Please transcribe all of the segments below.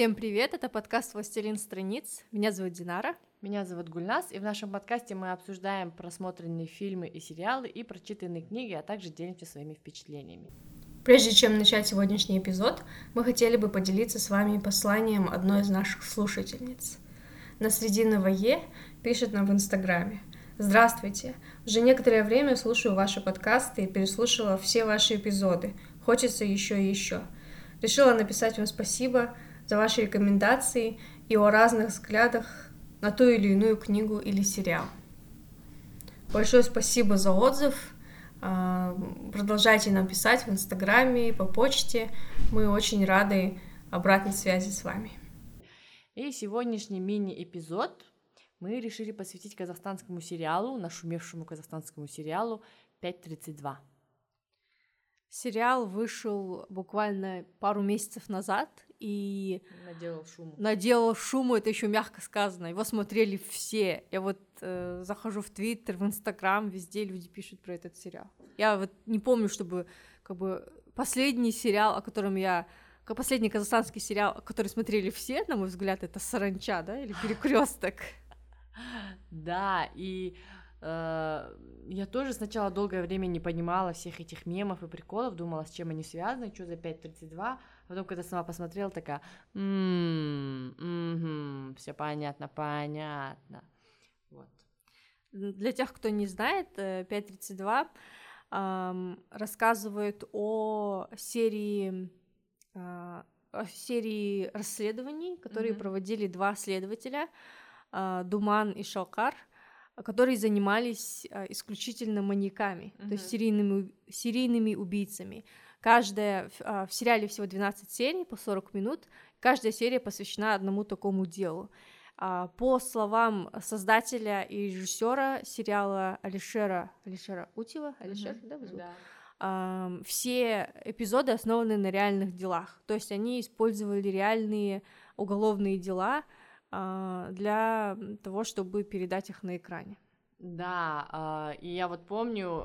Всем привет, это подкаст «Властелин страниц». Меня зовут Динара. Меня зовут Гульнас, и в нашем подкасте мы обсуждаем просмотренные фильмы и сериалы и прочитанные книги, а также делимся своими впечатлениями. Прежде чем начать сегодняшний эпизод, мы хотели бы поделиться с вами посланием одной из наших слушательниц. На срединого Е пишет нам в Инстаграме. Здравствуйте! Уже некоторое время слушаю ваши подкасты и переслушала все ваши эпизоды. Хочется еще и еще. Решила написать вам спасибо за ваши рекомендации и о разных взглядах на ту или иную книгу или сериал. Большое спасибо за отзыв. А, продолжайте нам писать в Инстаграме, по почте. Мы очень рады обратной связи с вами. И сегодняшний мини-эпизод мы решили посвятить казахстанскому сериалу, нашумевшему казахстанскому сериалу 5.32. Сериал вышел буквально пару месяцев назад, и наделал шуму. Наделал шуму, это еще мягко сказано. Его смотрели все. Я вот э, захожу в Твиттер, в Инстаграм, везде люди пишут про этот сериал. Я вот не помню, чтобы как бы последний сериал, о котором я последний казахстанский сериал, который смотрели все, на мой взгляд, это Саранча, да, или Перекресток. Да, и я тоже сначала долгое время не понимала всех этих мемов и приколов, думала, с чем они связаны, что за 5.32, Потом, когда сама посмотрела, такая, м-м, все понятно, понятно. Вот. Для тех, кто не знает, 5.32 э, рассказывает о серии, э, о серии расследований, которые mm-hmm. проводили два следователя, э, Думан и Шалкар, которые занимались исключительно маньяками, mm-hmm. то есть серийными, серийными убийцами. Каждая, а, в сериале всего 12 серий по 40 минут, каждая серия посвящена одному такому делу. А, по словам создателя и режиссера сериала Алишера, Алишера Утила, Алишер, mm-hmm. да, вы да. Все эпизоды основаны на реальных делах, то есть они использовали реальные уголовные дела для того, чтобы передать их на экране. Да, и я вот помню,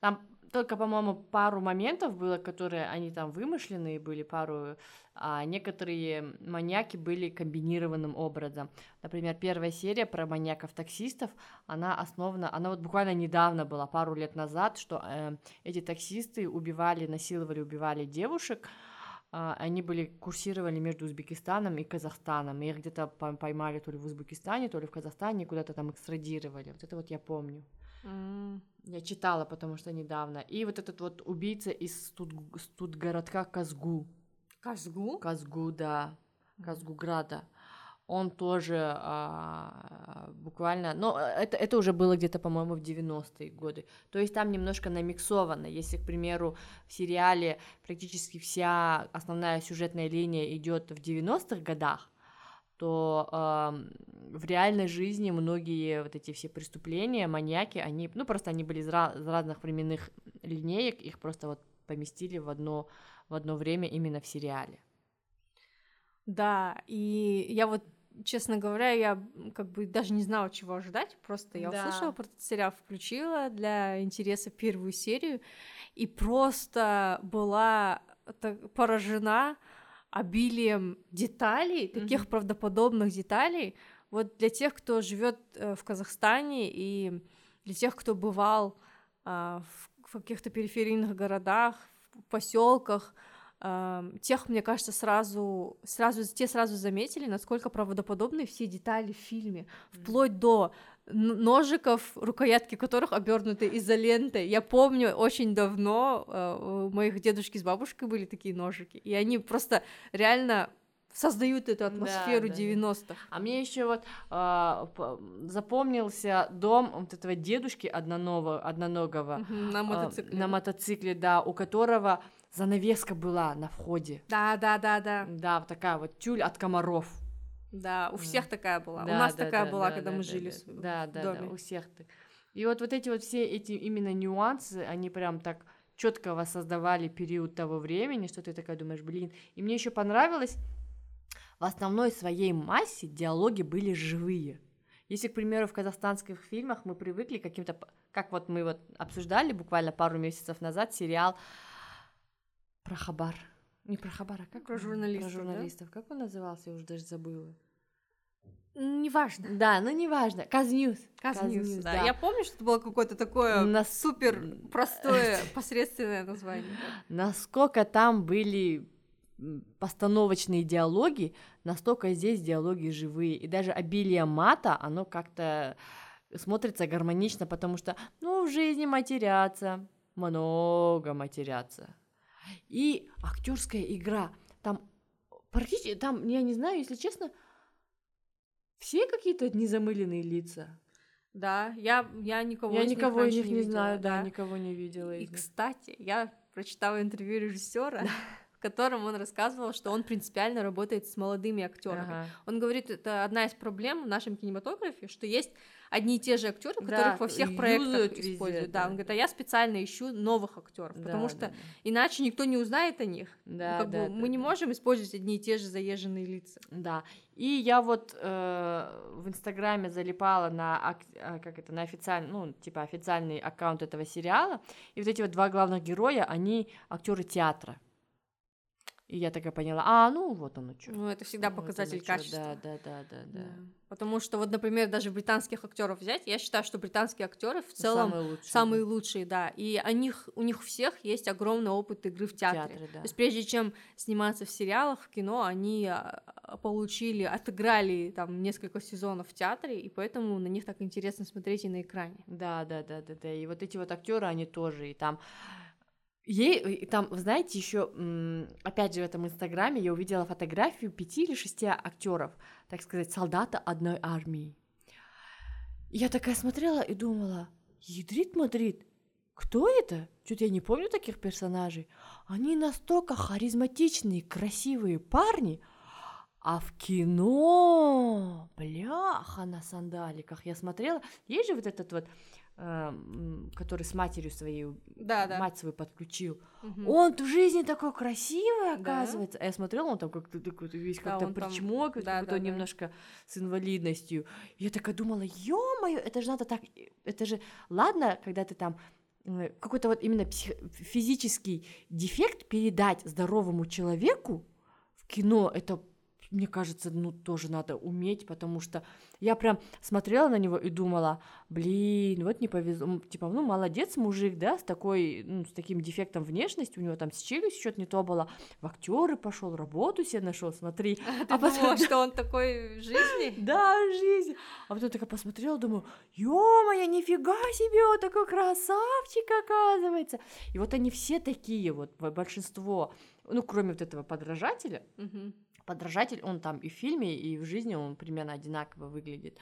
там только, по-моему, пару моментов было, которые они там вымышленные были, пару, а некоторые маньяки были комбинированным образом. Например, первая серия про маньяков-таксистов, она основана, она вот буквально недавно была, пару лет назад, что э, эти таксисты убивали, насиловали, убивали девушек, э, они были, курсировали между Узбекистаном и Казахстаном, и их где-то поймали то ли в Узбекистане, то ли в Казахстане, куда-то там экстрадировали, вот это вот я помню. Mm. Я читала, потому что недавно. И вот этот вот убийца из тут, тут городка Казгу. Казгу? Казгу, да. Казгуграда. Он тоже а, буквально, но это, это уже было где-то, по-моему, в 90-е годы. То есть там немножко намиксовано. Если, к примеру, в сериале практически вся основная сюжетная линия идет в 90-х годах, то э, в реальной жизни многие вот эти все преступления, маньяки, они, ну, просто они были из, ra- из разных временных линеек, их просто вот поместили в одно, в одно время именно в сериале. Да, и я вот, честно говоря, я как бы даже не знала, чего ожидать, просто я да. услышала про этот сериал, включила для интереса первую серию, и просто была поражена обилием деталей, таких mm-hmm. правдоподобных деталей. Вот для тех, кто живет э, в Казахстане и для тех, кто бывал э, в, каких-то периферийных городах, в поселках, тех, мне кажется, сразу, сразу, те сразу заметили, насколько правдоподобны все детали в фильме, вплоть до ножиков, рукоятки которых обернуты изолентой. Я помню, очень давно э, у моих дедушки с бабушкой были такие ножики, и они просто реально создают эту атмосферу да, 90-х. А мне еще вот э, запомнился дом вот этого дедушки одноногого, одноногого на мотоцикле. Э, на мотоцикле, да, у которого занавеска была на входе. Да, да, да, да. Да, такая вот тюль от комаров. Да, у всех такая была. Да, у нас да, такая да, была, да, когда да, мы да, жили да, в да, да, доме. Да, у всех так. И вот вот эти вот все эти именно нюансы, они прям так четко воссоздавали период того времени, что ты такая думаешь, блин. И мне еще понравилось, в основной своей массе диалоги были живые. Если, к примеру, в казахстанских фильмах мы привыкли каким-то, как вот мы вот обсуждали буквально пару месяцев назад сериал про Хабар, Не про Хабара, как про журналистов. Про журналистов. Да? Как он назывался, я уже даже забыла. Неважно. Да, ну неважно. Казньюз. Казньюз, да. да. Я помню, что это было какое-то такое На... супер простое, посредственное название. Насколько там были постановочные диалоги, настолько здесь диалоги живые. И даже обилие мата, оно как-то смотрится гармонично, потому что, ну, в жизни матерятся, много матерятся. И актерская игра, там практически, там, я не знаю, если честно, все какие-то незамыленные лица. Да, я, я никого я из никого них них не, не знаю, да, да, никого не видела. И, кстати, я прочитала интервью режиссера котором он рассказывал, что он принципиально работает с молодыми актерами. Ага. Он говорит, это одна из проблем в нашем кинематографе, что есть одни и те же актеры, да, которых во всех проектах везде, используют. Да. да, он говорит, а я специально ищу новых актеров, да, потому что да, да. иначе никто не узнает о них. Да, ну, как да, бы, да, мы да. не можем использовать одни и те же заезженные лица. Да. И я вот э, в Инстаграме залипала на э, как это на официальный, ну типа официальный аккаунт этого сериала, и вот эти вот два главных героя, они актеры театра. И я такая поняла, а, ну вот оно что. Ну, это всегда показатель вот качества. Да, да, да, да, да. Потому что вот, например, даже британских актеров взять, я считаю, что британские актеры в целом самые лучшие, самые да. лучшие, да. И у них, у них всех есть огромный опыт игры в театре. Театре да. То есть прежде чем сниматься в сериалах, в кино, они а, получили, отыграли там несколько сезонов в театре, и поэтому на них так интересно смотреть и на экране. Да, да, да, да, да. И вот эти вот актеры, они тоже, и там Ей, там, знаете, еще, опять же, в этом инстаграме я увидела фотографию пяти или шести актеров, так сказать, солдата одной армии. Я такая смотрела и думала, ядрит Мадрид, кто это? Чуть я не помню таких персонажей. Они настолько харизматичные, красивые парни, а в кино, бляха, на сандаликах я смотрела. Есть же вот этот вот который с матерью своей, да, да. мать свою подключил. Угу. Он в жизни такой красивый, оказывается. Да. А я смотрела, он там как-то такой весь да, как-то причмок, там... да, как-то да, немножко да. с инвалидностью. я такая думала, ё-моё, это же надо так, это же, ладно, когда ты там э, какой-то вот именно псих... физический дефект передать здоровому человеку в кино, это мне кажется, ну, тоже надо уметь, потому что я прям смотрела на него и думала, блин, вот не повезло, типа, ну, молодец мужик, да, с такой, ну, с таким дефектом внешности, у него там с челюстью что-то не то было, в актеры пошел, работу себе нашел, смотри. А, ты а потом... думала, что он такой в жизни? Да, в жизни. А потом такая посмотрела, думаю, ё-моё, нифига себе, он такой красавчик, оказывается. И вот они все такие вот, большинство, ну, кроме вот этого подражателя, угу подражатель, он там и в фильме, и в жизни он примерно одинаково выглядит.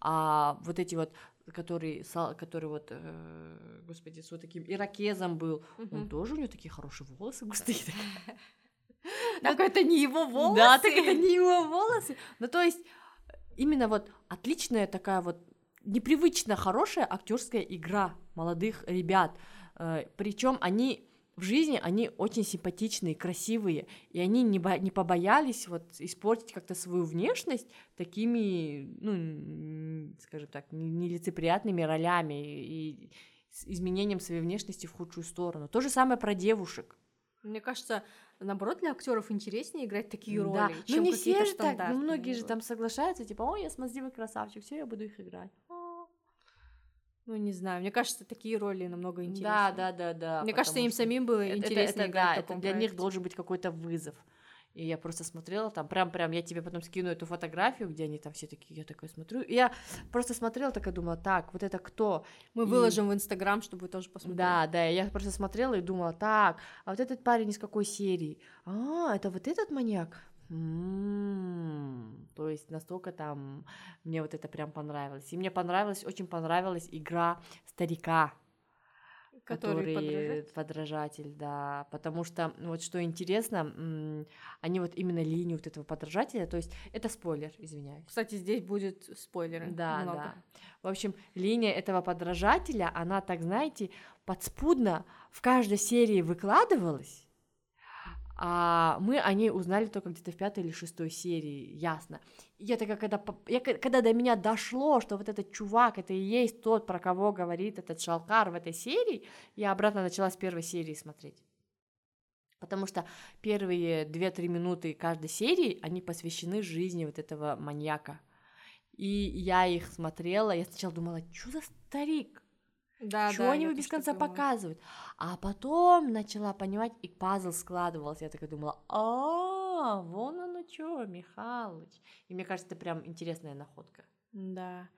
А вот эти вот, который, который вот, э, господи, с вот таким иракезом был, угу. он тоже, у него такие хорошие волосы густые. Так это не его волосы? Да, так это не его волосы. Ну, то есть, именно вот отличная такая вот непривычно хорошая актерская игра молодых ребят. Э, Причем они в жизни они очень симпатичные, красивые, и они не, бо- не побоялись вот испортить как-то свою внешность такими, ну, скажем так, нелицеприятными ролями и изменением своей внешности в худшую сторону. То же самое про девушек. Мне кажется, наоборот, для актеров интереснее играть такие роли, да. чем ну, не все же так, ну, многие же там соглашаются, типа, о, я смазливый красавчик, все, я буду их играть. Ну, не знаю, мне кажется, такие роли намного интереснее. Да, да, да, да. Мне кажется, им самим было это, интереснее это, да, это для проекте. них должен быть какой-то вызов. И я просто смотрела там, прям-прям, я тебе потом скину эту фотографию, где они там все такие, я такая смотрю. И я просто смотрела, такая думала, так, вот это кто? Мы и... выложим в Инстаграм, чтобы вы тоже посмотрели. Да, да, я просто смотрела и думала, так, а вот этот парень из какой серии? А, это вот этот маньяк? М-м-м. То есть настолько там мне вот это прям понравилось. И мне понравилась, очень понравилась игра старика, который, который подражатель. подражатель, да, потому что вот что интересно, они вот именно линию вот этого подражателя, то есть это спойлер, извиняюсь. Кстати, здесь будет спойлеры. Да, много. да. В общем, линия этого подражателя, она так, знаете, подспудно в каждой серии выкладывалась, а мы о ней узнали только где-то в пятой или шестой серии, ясно. Я такая, когда, я, когда до меня дошло, что вот этот чувак, это и есть тот, про кого говорит этот Шалкар в этой серии, я обратно начала с первой серии смотреть. Потому что первые 2-3 минуты каждой серии, они посвящены жизни вот этого маньяка. И я их смотрела, я сначала думала, что за старик? Да, что да, они его без конца показывают? А потом начала понимать, и пазл складывался. Я такая думала, а, вон оно что, Михалыч. И мне кажется, это прям интересная находка. Да.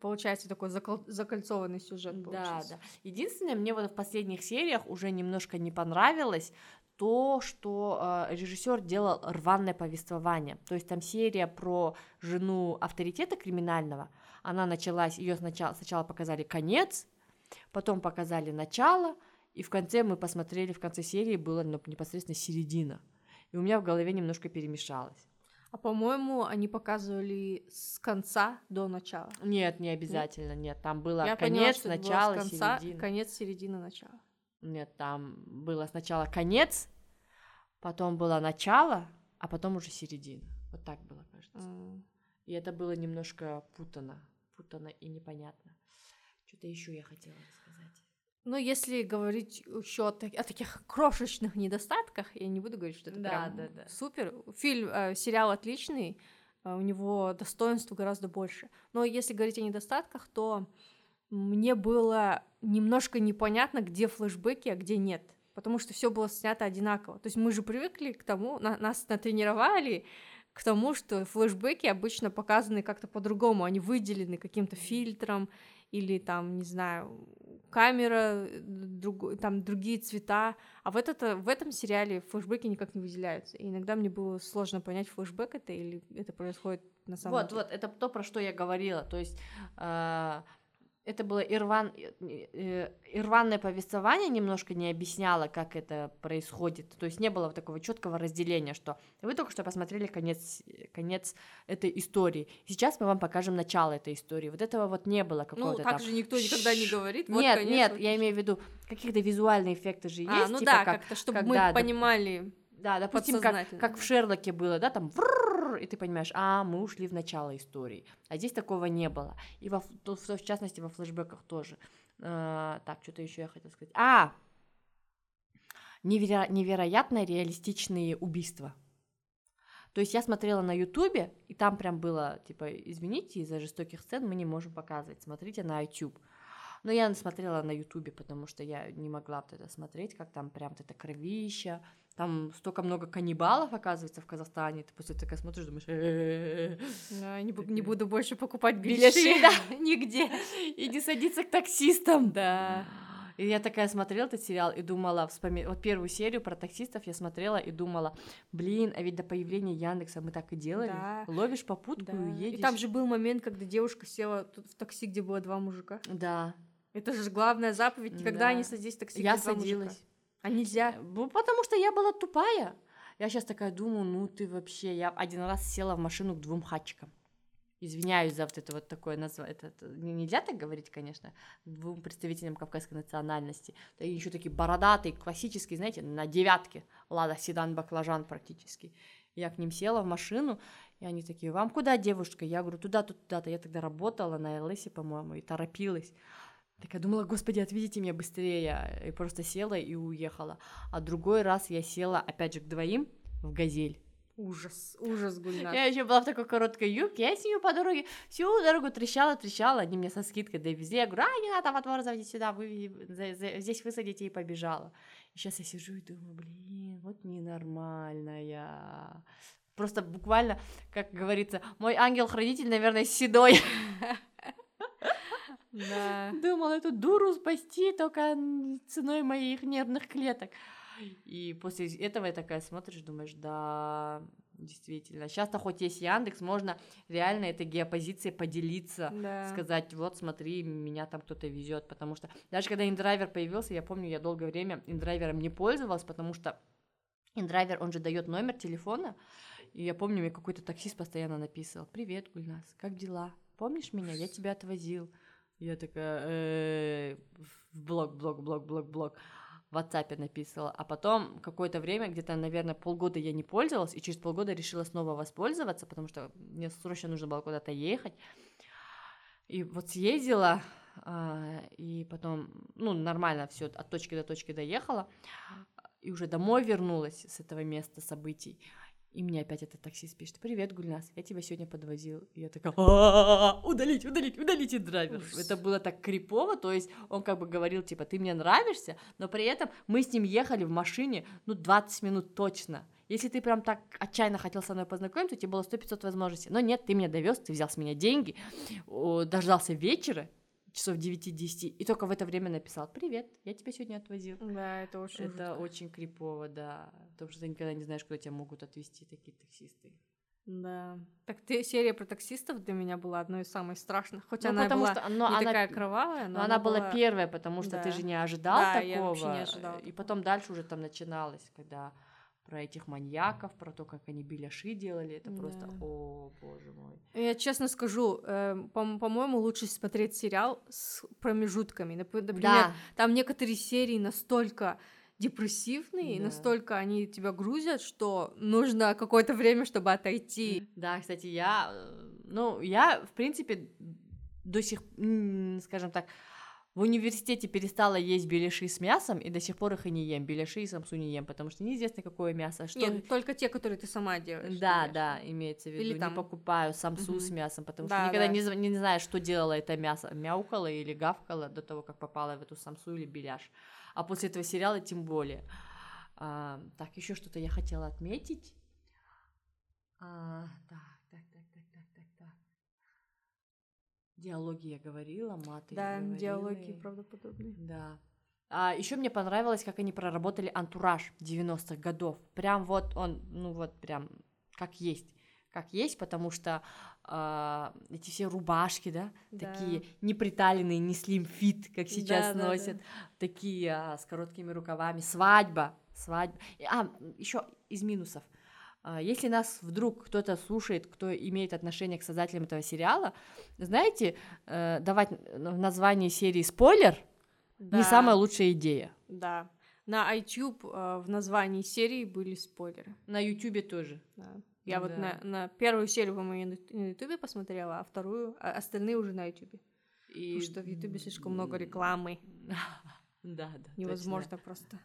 Получается такой закол- закольцованный сюжет. Получился. Да, да. Единственное, мне вот в последних сериях уже немножко не понравилось то, что э, режиссер делал рваное повествование. То есть там серия про жену авторитета криминального. Она началась, ее сначала, сначала показали конец, потом показали начало, и в конце мы посмотрели, в конце серии было ну, непосредственно середина. И у меня в голове немножко перемешалось. А по-моему, они показывали с конца до начала. Нет, не обязательно, нет. нет. Там было Я конец, поняла, начало, было с конца, середина. Конец, середина, начало. Нет, там было сначала конец, потом было начало, а потом уже середина. Вот так было, кажется. Mm. И это было немножко путано, путано и непонятно. Что-то еще я хотела сказать. Ну, если говорить еще о, о таких крошечных недостатках, я не буду говорить, что это да, прям да, да. супер. Фильм, э, сериал отличный, э, у него достоинств гораздо больше. Но если говорить о недостатках, то мне было немножко непонятно, где флешбеки, а где нет. Потому что все было снято одинаково. То есть мы же привыкли к тому, на, нас натренировали к тому, что флешбеки обычно показаны как-то по-другому, они выделены каким-то фильтром или там, не знаю, камера, друг, там другие цвета, а в, этот, в этом сериале флешбеки никак не выделяются. И иногда мне было сложно понять, флешбек это или это происходит на самом вот, деле. Вот, вот, это то, про что я говорила. То есть э, это было ирван, э, ирванное повествование немножко не объясняло, как это происходит. То есть не было такого четкого разделения, что вы только что посмотрели конец, конец этой истории. Сейчас мы вам покажем начало этой истории. Вот этого вот не было какого-то. Ну, так там... же никто никогда не говорит. Вот, нет, нет, вот я имею в виду, какие-то визуальные эффекты же а, есть. ну типа да, как, как-то, чтобы когда, мы понимали. Да, допустим, как, как в Шерлоке было, да, там и ты понимаешь, а, мы ушли в начало истории. А здесь такого не было. И во, в, частности во флешбеках тоже. А, так, что-то еще я хотела сказать. А, неверо- невероятно реалистичные убийства. То есть я смотрела на Ютубе, и там прям было, типа, извините, из-за жестоких сцен мы не можем показывать, смотрите на YouTube. Но я смотрела на Ютубе, потому что я не могла вот это смотреть, как там прям вот это кровища, там столько много каннибалов, оказывается, в Казахстане. Ты после такая смотришь, думаешь... Да, не, не буду больше покупать билеты да. нигде. И не садиться к таксистам. Да. И я такая смотрела этот сериал и думала, вспоми... вот первую серию про таксистов я смотрела и думала, блин, а ведь до появления Яндекса мы так и делали. Да. Ловишь попутку да. и едешь. И там же был момент, когда девушка села в такси, где было два мужика. Да. Это же главная заповедь, никогда да. не садись в такси, Я садилась. Мужика. А нельзя? Ну, потому что я была тупая. Я сейчас такая думаю, ну ты вообще... Я один раз села в машину к двум хачикам. Извиняюсь за вот это вот такое название. Это, нельзя так говорить, конечно, двум представителям кавказской национальности. Да еще такие бородатые, классические, знаете, на девятке. Лада, седан, баклажан практически. Я к ним села в машину, и они такие, вам куда, девушка? Я говорю, туда-то, туда-то. Я тогда работала на ЛСе, по-моему, и торопилась. Так я думала, господи, отведите меня быстрее. И просто села и уехала. А другой раз я села, опять же, к двоим в «Газель». Ужас, ужас, Гульнар. Я еще была в такой короткой юбке, я с ними по дороге всю дорогу трещала, трещала, они мне со скидкой довезли, я говорю, а, не надо, вот заводить сюда, вы здесь высадите и побежала. И сейчас я сижу и думаю, блин, вот ненормальная. Просто буквально, как говорится, мой ангел-хранитель, наверное, седой. Да. Думал эту дуру спасти только ценой моих нервных клеток. И после этого я такая смотришь, думаешь, да, действительно. Сейчас-то хоть есть Яндекс, можно реально этой геопозицией поделиться, да. сказать, вот смотри, меня там кто-то везет, потому что даже когда индрайвер появился, я помню, я долгое время индрайвером не пользовалась, потому что индрайвер, он же дает номер телефона, и я помню, мне какой-то таксист постоянно написывал, привет, Гульнас, как дела? Помнишь меня? Я тебя отвозил. Я такая, в блог, блог, блог, блог, блог в WhatsApp написала, а потом какое-то время, где-то, наверное, полгода я не пользовалась, и через полгода решила снова воспользоваться, потому что мне срочно нужно было куда-то ехать. И вот съездила, а, и потом, ну, нормально все от точки до точки доехала, и уже домой вернулась с этого места событий, и мне опять этот таксист пишет, привет, Гульнас, я тебя сегодня подвозил. И я такая, удалить, удалить, удалите драйвер. Это было так крипово, то есть он как бы говорил, типа, ты мне нравишься, но при этом мы с ним ехали в машине, ну, 20 минут точно. Если ты прям так отчаянно хотел со мной познакомиться, у тебя было 100-500 возможностей. Но нет, ты меня довез, ты взял с меня деньги, дождался вечера, часов 9-10, и только в это время написал «Привет, я тебя сегодня отвозил». Да, это очень Это жутко. очень крипово, да, потому что ты никогда не знаешь, куда тебя могут отвезти такие таксисты. Да. Так ты, серия про таксистов для меня была одной из самых страшных. Хоть ну, она потому была что, но не она, такая кровавая, но, но она, она была первая, потому что да. ты же не ожидал да, такого. Я вообще не ожидал. И потом дальше уже там начиналось, когда про этих маньяков, про то, как они беляши делали, это да. просто, о, боже мой. Я честно скажу, э, по- по-моему, лучше смотреть сериал с промежутками. Например, да. там некоторые серии настолько депрессивные, да. настолько они тебя грузят, что нужно какое-то время, чтобы отойти. Да, кстати, я, э, ну, я, в принципе, до сих, скажем так, в университете перестала есть беляши с мясом, и до сих пор их и не ем. Беляши и самсу не ем, потому что неизвестно, какое мясо. Что... Нет, только те, которые ты сама делаешь. Да, да, имеется в виду. Или там... Не покупаю самсу угу. с мясом, потому да, что никогда да. не, не знаю, что делало это мясо. Мяукало или гавкало до того, как попало в эту самсу или беляш. А после этого сериала тем более. А, так, еще что-то я хотела отметить. А, так. Диалоги я говорила, маты да, я говорила. диалоги правдоподобные. Да. А еще мне понравилось, как они проработали антураж 90-х годов. Прям вот он, ну вот прям как есть. Как есть, потому что э, эти все рубашки, да, да, такие неприталенные, не слим-фит, как сейчас да, носят, да, да. такие а, с короткими рукавами. Свадьба, свадьба. А, еще из минусов. А, если нас вдруг кто-то слушает, кто имеет отношение к создателям этого сериала, знаете, э, давать в названии серии спойлер да. не самая лучшая идея. Да. На iTube э, в названии серии были спойлеры. На YouTube тоже. Да. Я да. вот на, на первую серию, по-моему, на YouTube посмотрела, а вторую, а остальные уже на YouTube. И... Потому что в YouTube слишком много рекламы. Да, да. Невозможно просто.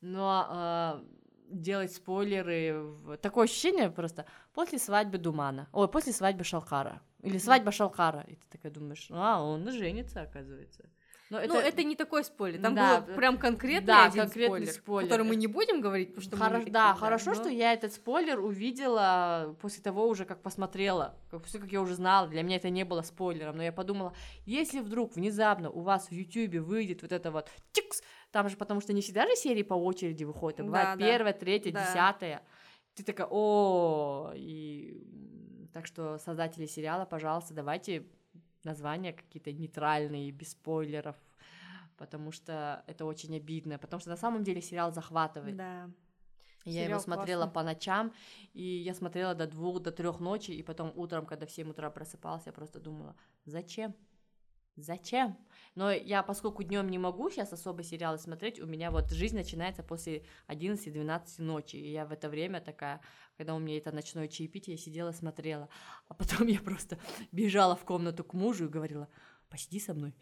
Но делать спойлеры. Такое ощущение просто после свадьбы Думана. Ой, после свадьбы Шалкара. Или свадьба Шалкара. И ты такая думаешь, а, он женится, оказывается. Но ну, это... Ну, это не такой спойлер. Там да, был прям конкретный да, один конкретный спойлер, спойлер, который мы не будем говорить, потому что Хоро... мы Да, такие, хорошо, но... что я этот спойлер увидела после того уже, как посмотрела, как, после как я уже знала, для меня это не было спойлером, но я подумала, если вдруг внезапно у вас в Ютубе выйдет вот это вот тикс, там же, потому что не всегда же серии по очереди выходят, а бывает да, первая, третья, да. десятая, ты такая, о, и так что создатели сериала, пожалуйста, давайте названия какие-то нейтральные, без спойлеров, потому что это очень обидно, потому что на самом деле сериал захватывает. Да. Я Сериал его смотрела классный. по ночам, и я смотрела до двух, до трех ночи, и потом утром, когда в 7 утра просыпался, я просто думала, зачем? Зачем? Но я, поскольку днем не могу сейчас особо сериалы смотреть, у меня вот жизнь начинается после 11-12 ночи, и я в это время такая, когда у меня это ночное чаепитие, я сидела, смотрела, а потом я просто бежала в комнату к мужу и говорила, посиди со мной,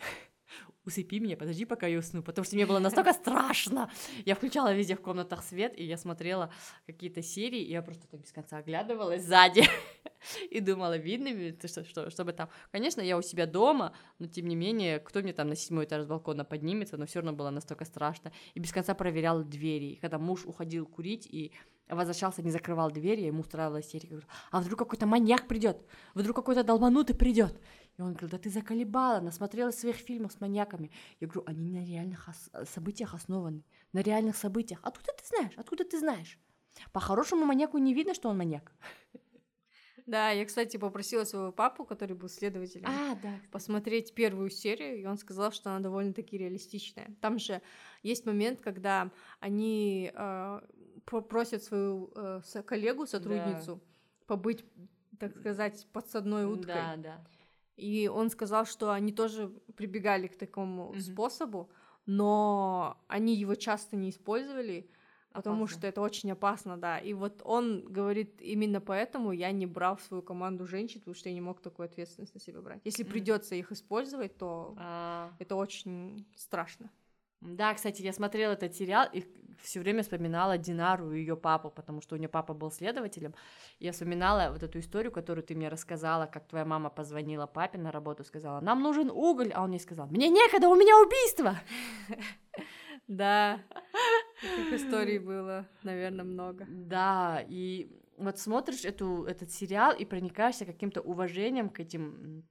усыпи меня, подожди, пока я усну, потому что мне было настолько страшно. Я включала везде в комнатах свет, и я смотрела какие-то серии, и я просто так без конца оглядывалась сзади и думала, видно ли, что, что, чтобы там... Конечно, я у себя дома, но тем не менее, кто мне там на седьмой этаж с балкона поднимется, но все равно было настолько страшно. И без конца проверяла двери. И когда муж уходил курить, и возвращался, не закрывал дверь, я ему устраивала истерику. Говорю, а вдруг какой-то маньяк придет? Вдруг какой-то долбанутый придет? И он говорит, да ты заколебала, насмотрелась своих фильмов с маньяками. Я говорю, они на реальных ос- событиях основаны, на реальных событиях. Откуда ты знаешь? Откуда ты знаешь? По-хорошему маньяку не видно, что он маньяк. Да, я, кстати, попросила своего папу, который был следователем, а, да. посмотреть первую серию, и он сказал, что она довольно-таки реалистичная. Там же есть момент, когда они э, просят свою э, коллегу, сотрудницу, да. побыть, так сказать, подсадной уткой. Да, да. И он сказал, что они тоже прибегали к такому mm-hmm. способу, но они его часто не использовали, потому опасно. что это очень опасно, да. И вот он говорит, именно поэтому я не брал в свою команду женщин, потому что я не мог такую ответственность на себя брать. Если mm-hmm. придется их использовать, то а... это очень страшно. Да, кстати, я смотрела этот сериал и все время вспоминала Динару и ее папу, потому что у нее папа был следователем. Я вспоминала вот эту историю, которую ты мне рассказала, как твоя мама позвонила папе на работу, сказала, нам нужен уголь, а он ей сказал, мне некогда, у меня убийство. Да, таких историй было, наверное, много. Да, и вот смотришь эту, этот сериал и проникаешься каким-то уважением к этим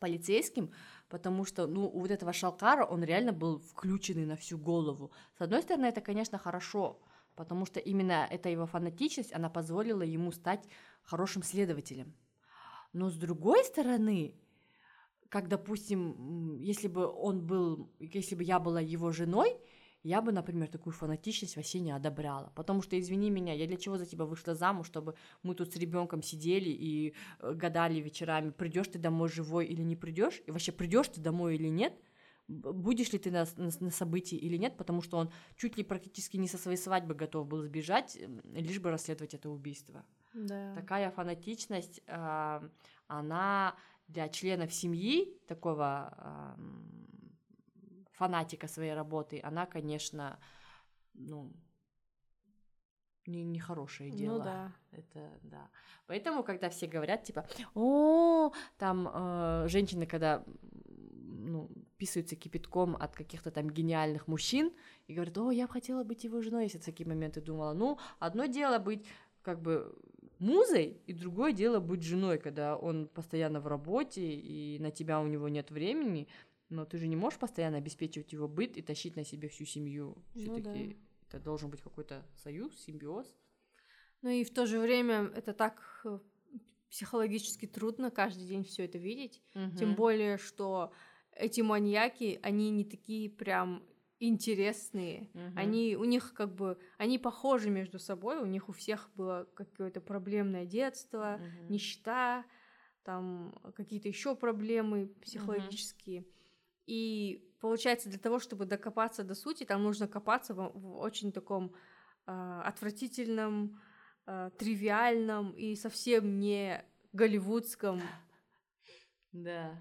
полицейским, потому что, ну, у вот этого Шалкара он реально был включенный на всю голову. С одной стороны, это, конечно, хорошо, потому что именно эта его фанатичность, она позволила ему стать хорошим следователем. Но с другой стороны, как, допустим, если бы он был, если бы я была его женой, я бы, например, такую фанатичность вообще не одобряла. Потому что, извини меня, я для чего за тебя вышла замуж, чтобы мы тут с ребенком сидели и э, гадали вечерами, придешь ты домой живой или не придешь, и вообще придешь ты домой или нет, будешь ли ты на, на, на событии или нет, потому что он чуть ли практически не со своей свадьбы готов был сбежать, лишь бы расследовать это убийство. Да. Такая фанатичность, э, она для членов семьи такого э, фанатика своей работы, она, конечно, ну, не, не хорошее ну дело. Ну да. Это да. Поэтому, когда все говорят, типа, о, там э, женщины, когда ну, писаются кипятком от каких-то там гениальных мужчин и говорят, о, я бы хотела быть его женой, если в такие моменты думала, ну, одно дело быть как бы музой, и другое дело быть женой, когда он постоянно в работе, и на тебя у него нет времени, но ты же не можешь постоянно обеспечивать его быт и тащить на себе всю семью. Все-таки ну, да. это должен быть какой-то союз, симбиоз. Ну и в то же время это так э, психологически трудно каждый день все это видеть. Угу. Тем более, что эти маньяки, они не такие прям интересные. Угу. Они у них как бы они похожи между собой. У них у всех было какое-то проблемное детство, угу. нищета, там какие-то еще проблемы психологические. Угу. И получается, для того, чтобы докопаться до сути, там нужно копаться в, в очень таком э, отвратительном, э, тривиальном и совсем не голливудском. Да.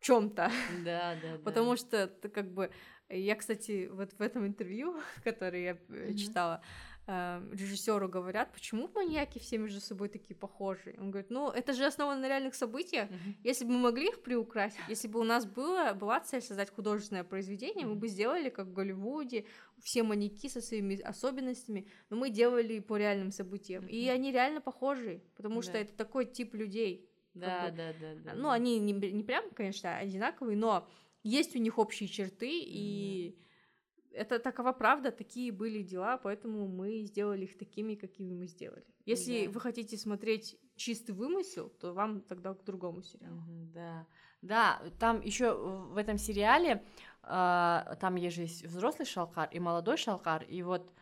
Чем-то. Да, да, да. Потому что как бы. Я, кстати, вот в этом интервью, которое я mm-hmm. читала, э, режиссеру говорят, почему маньяки все между собой такие похожие. Он говорит, ну это же основано на реальных событиях. Mm-hmm. Если бы мы могли их приукрасить, если бы у нас было, была цель создать художественное произведение, мы бы сделали как в Голливуде, все маньяки со своими особенностями, но мы делали по реальным событиям. Mm-hmm. И они реально похожи, потому yeah. что это такой тип людей. Да, бы, да, да, да. Ну, они не, не прям, конечно, одинаковые, но есть у них общие черты, mm-hmm. и это такова правда, такие были дела, поэтому мы сделали их такими, какими мы сделали. Если да. вы хотите смотреть чистый вымысел, то вам тогда к другому сериалу. Да, да, там еще в этом сериале э, там есть взрослый шалкар и молодой шалкар, и вот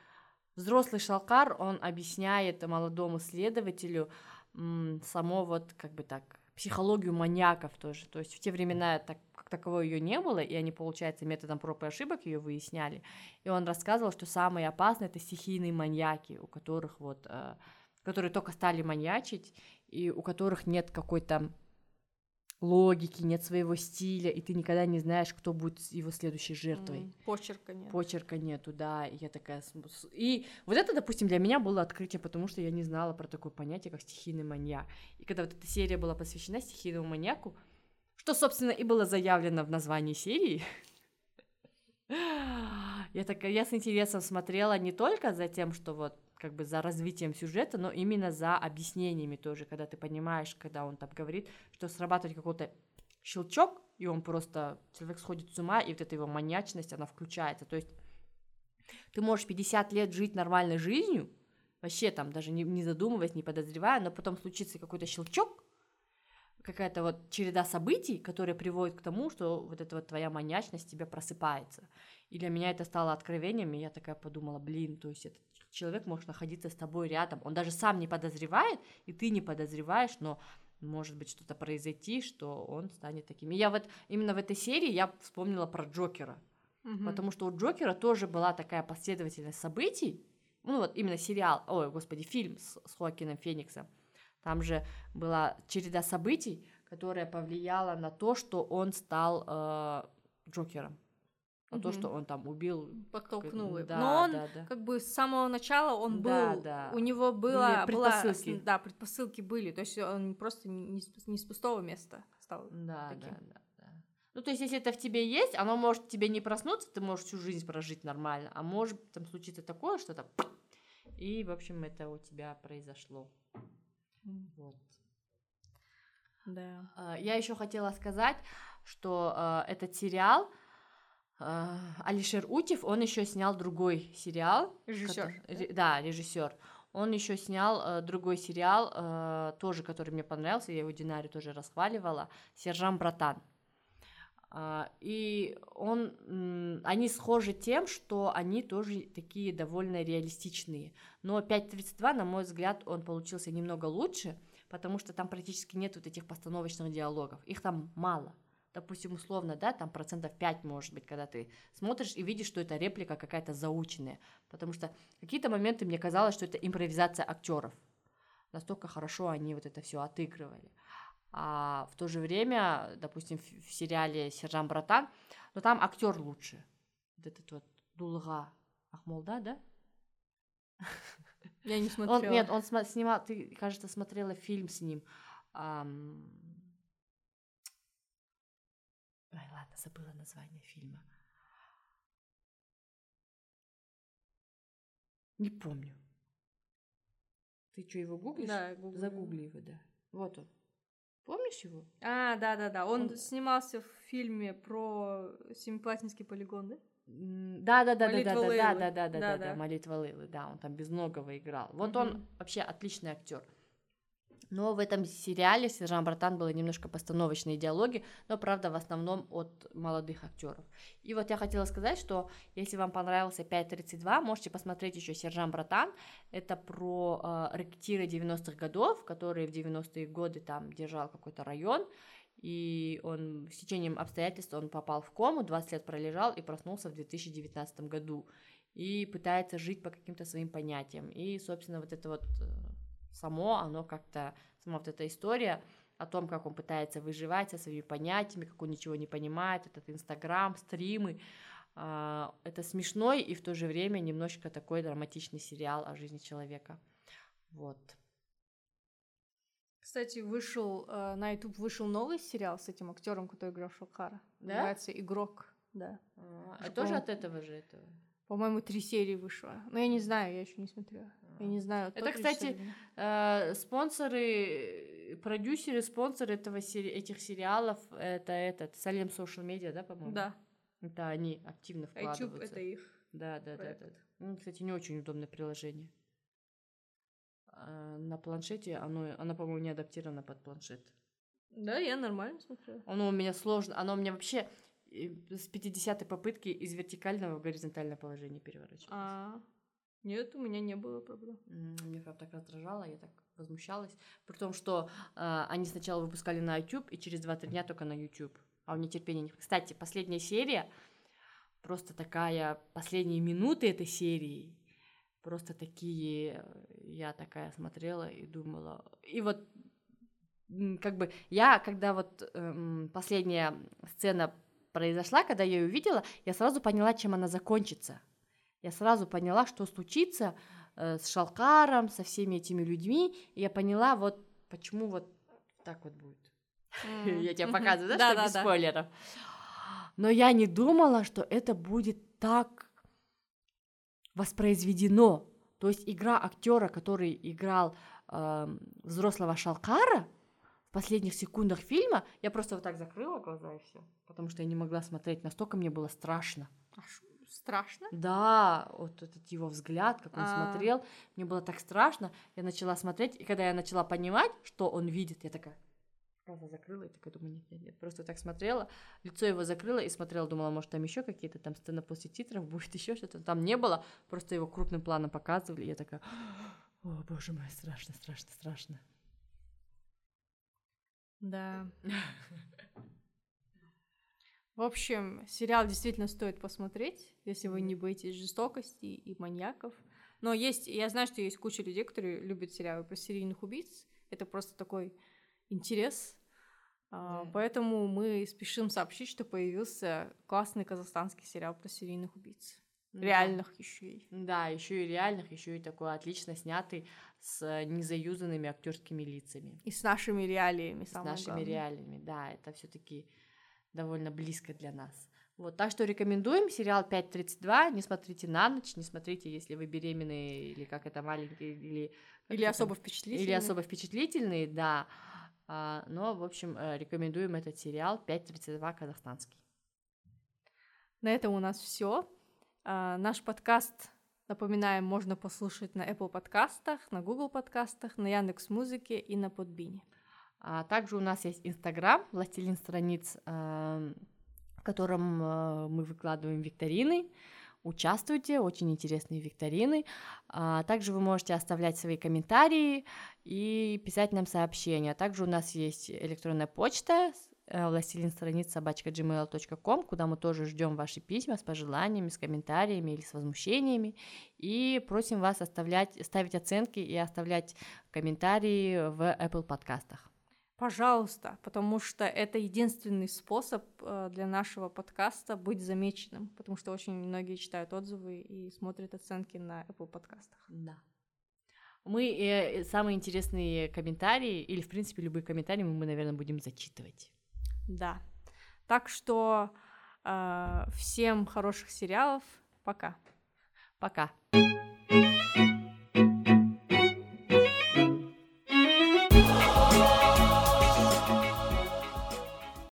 взрослый шалкар он объясняет молодому следователю м, само вот как бы так психологию маньяков тоже. То есть в те времена так, таковой ее не было, и они, получается, методом проб и ошибок ее выясняли. И он рассказывал, что самые опасные это стихийные маньяки, у которых вот, э, которые только стали маньячить, и у которых нет какой-то логики, нет своего стиля, и ты никогда не знаешь, кто будет его следующей жертвой. Mm, почерка нет. Почерка нету, да. И я такая... И вот это, допустим, для меня было открытие, потому что я не знала про такое понятие, как стихийный маньяк. И когда вот эта серия была посвящена стихийному маньяку, что, собственно, и было заявлено в названии серии, я такая, я с интересом смотрела не только за тем, что вот как бы за развитием сюжета, но именно за объяснениями тоже, когда ты понимаешь, когда он там говорит, что срабатывает какой-то щелчок, и он просто, человек сходит с ума, и вот эта его маньячность, она включается. То есть ты можешь 50 лет жить нормальной жизнью, вообще там даже не, не задумываясь, не подозревая, но потом случится какой-то щелчок, какая-то вот череда событий, которые приводят к тому, что вот эта вот твоя маньячность тебя просыпается. И для меня это стало откровением, и я такая подумала, блин, то есть этот человек может находиться с тобой рядом, он даже сам не подозревает, и ты не подозреваешь, но может быть что-то произойти, что он станет таким. И я вот именно в этой серии я вспомнила про Джокера, угу. потому что у Джокера тоже была такая последовательность событий, ну вот именно сериал, ой, господи, фильм с, с Хоакином Фениксом, там же была череда событий, которая повлияла на то, что он стал э, Джокером. но угу. то, что он там убил... Подтолкнул его. Да, Но он, да, да. как бы, с самого начала он да, был... Да. У него было... Предпосылки. Была, да, предпосылки были. То есть он просто не, не с пустого места стал да, таким. Да, да. Ну, то есть, если это в тебе есть, оно может тебе не проснуться, ты можешь всю жизнь прожить нормально, а может там случиться такое, что то И, в общем, это у тебя произошло. Вот. Да. А, я еще хотела сказать, что э, этот сериал а, Алишер Утев, он еще снял другой сериал. Режиссер. Который, да, режиссер. Он еще снял э, другой сериал, э, тоже, который мне понравился, я его Динаре тоже расхваливала, Сержант Братан. Э, и он, они схожи тем, что они тоже такие довольно реалистичные. Но 5.32, на мой взгляд, он получился немного лучше, потому что там практически нет вот этих постановочных диалогов. Их там мало допустим, условно, да, там процентов 5 может быть, когда ты смотришь и видишь, что это реплика какая-то заученная, потому что какие-то моменты мне казалось, что это импровизация актеров, настолько хорошо они вот это все отыгрывали. А в то же время, допустим, в сериале Сержант Братан, но там актер лучше. Вот этот вот Дулга Ахмолда, да? Я не смотрела. Он, нет, он снимал, ты, кажется, смотрела фильм с ним. Ой, ладно, забыла название фильма. Не помню. Ты что, его гуглишь? Да, гуглю. Загугли его, да. Вот он. Помнишь его? А, да, да, да. Он, он... снимался в фильме про Семиплатинский полигон, да? Да, да, да, да, да, да, да, да, да, да, да, молитва Лейлы, да, он там безногого играл. Вот он вообще отличный актер. Но в этом сериале Сержант Братан было немножко постановочные диалоги, но, правда, в основном от молодых актеров. И вот я хотела сказать, что если вам понравился 5.32, можете посмотреть еще Сержант Братан. Это про э, рэкетира 90-х годов, который в 90-е годы там держал какой-то район, и он с течением обстоятельств он попал в кому, 20 лет пролежал и проснулся в 2019 году и пытается жить по каким-то своим понятиям. И, собственно, вот это вот э, само, оно как-то, сама вот эта история о том, как он пытается выживать со своими понятиями, как он ничего не понимает, этот Инстаграм, стримы, а, это смешной и в то же время немножечко такой драматичный сериал о жизни человека. Вот. Кстати, вышел э, на YouTube вышел новый сериал с этим актером, который играл Шалхара. Да? Называется Игрок. Да. А, а тоже от этого же этого? По-моему, три серии вышло. Но я не знаю, я еще не смотрела. Я не знаю. Это, кстати, э, спонсоры, продюсеры, спонсоры этого сери этих сериалов, это этот Салем Social Media, да, по-моему? Да. Это они активно вкладываются. YouTube это их. Да, да, проект. да, да. Ну, кстати, не очень удобное приложение. А на планшете оно, оно, по-моему, не адаптировано под планшет. Да, я нормально смотрю. Оно у меня сложно, оно у меня вообще с 50-й попытки из вертикального в горизонтальное положение переворачивается. А, нет, у меня не было проблем. Мне прям так раздражало, я так возмущалась. При том, что э, они сначала выпускали на YouTube и через 2-3 дня только на YouTube. А у меня терпения не... Кстати, последняя серия, просто такая, последние минуты этой серии, просто такие, я такая смотрела и думала... И вот как бы я, когда вот эм, последняя сцена произошла, когда я ее увидела, я сразу поняла, чем она закончится. Я сразу поняла, что случится э, с Шалкаром, со всеми этими людьми, и я поняла, вот почему вот так вот будет. Я тебе показываю, да, что без спойлеров. Но я не думала, что это будет так воспроизведено. То есть игра актера, который играл эм, взрослого Шалкара, в последних секундах фильма я просто вот так закрыла глаза и все, потому что я не могла смотреть, настолько мне было страшно. А страшно? Да, вот этот его взгляд, как он А-а-а. смотрел, мне было так страшно. Я начала смотреть, и когда я начала понимать, что он видит, я такая глаза закрыла и такая думаю, нет, нет, нет, просто так смотрела, лицо его закрыла и смотрела, думала, может, там еще какие-то там сцены после титров, будет еще что-то, там не было, просто его крупным планом показывали, и я такая, о, боже мой, страшно, страшно, страшно. Да. В общем, сериал действительно стоит посмотреть, если вы не боитесь жестокости и маньяков. Но есть, я знаю, что есть куча людей, которые любят сериалы про серийных убийц. Это просто такой интерес. А, да. Поэтому мы спешим сообщить, что появился классный казахстанский сериал про серийных убийц. Да. Реальных еще и. Да, еще и реальных, еще и такой отлично снятый с незаюзанными актерскими лицами. И с нашими реалиями. С нашими главное. реалиями, да, это все-таки довольно близко для нас. Вот, так что рекомендуем сериал 5.32. Не смотрите на ночь, не смотрите, если вы беременные или как это маленькие, или... Или особо впечатлительные. Или особо впечатлительные, да. А, но, в общем, э, рекомендуем этот сериал 5.32 казахстанский. На этом у нас все. А, наш подкаст, напоминаем, можно послушать на Apple подкастах, на Google подкастах, на Яндекс Музыке и на Подбине. А также у нас есть Инстаграм, властелин страниц, в котором э, мы выкладываем викторины. Участвуйте, очень интересные викторины. А также вы можете оставлять свои комментарии и писать нам сообщения. Также у нас есть электронная почта э, властелин страниц собачка gmail.com, куда мы тоже ждем ваши письма с пожеланиями, с комментариями или с возмущениями. И просим вас оставлять, ставить оценки и оставлять комментарии в Apple подкастах пожалуйста, потому что это единственный способ э, для нашего подкаста быть замеченным, потому что очень многие читают отзывы и смотрят оценки на Apple подкастах. Да. Мы э, самые интересные комментарии, или, в принципе, любые комментарии мы, наверное, будем зачитывать. Да. Так что э, всем хороших сериалов. Пока. Пока.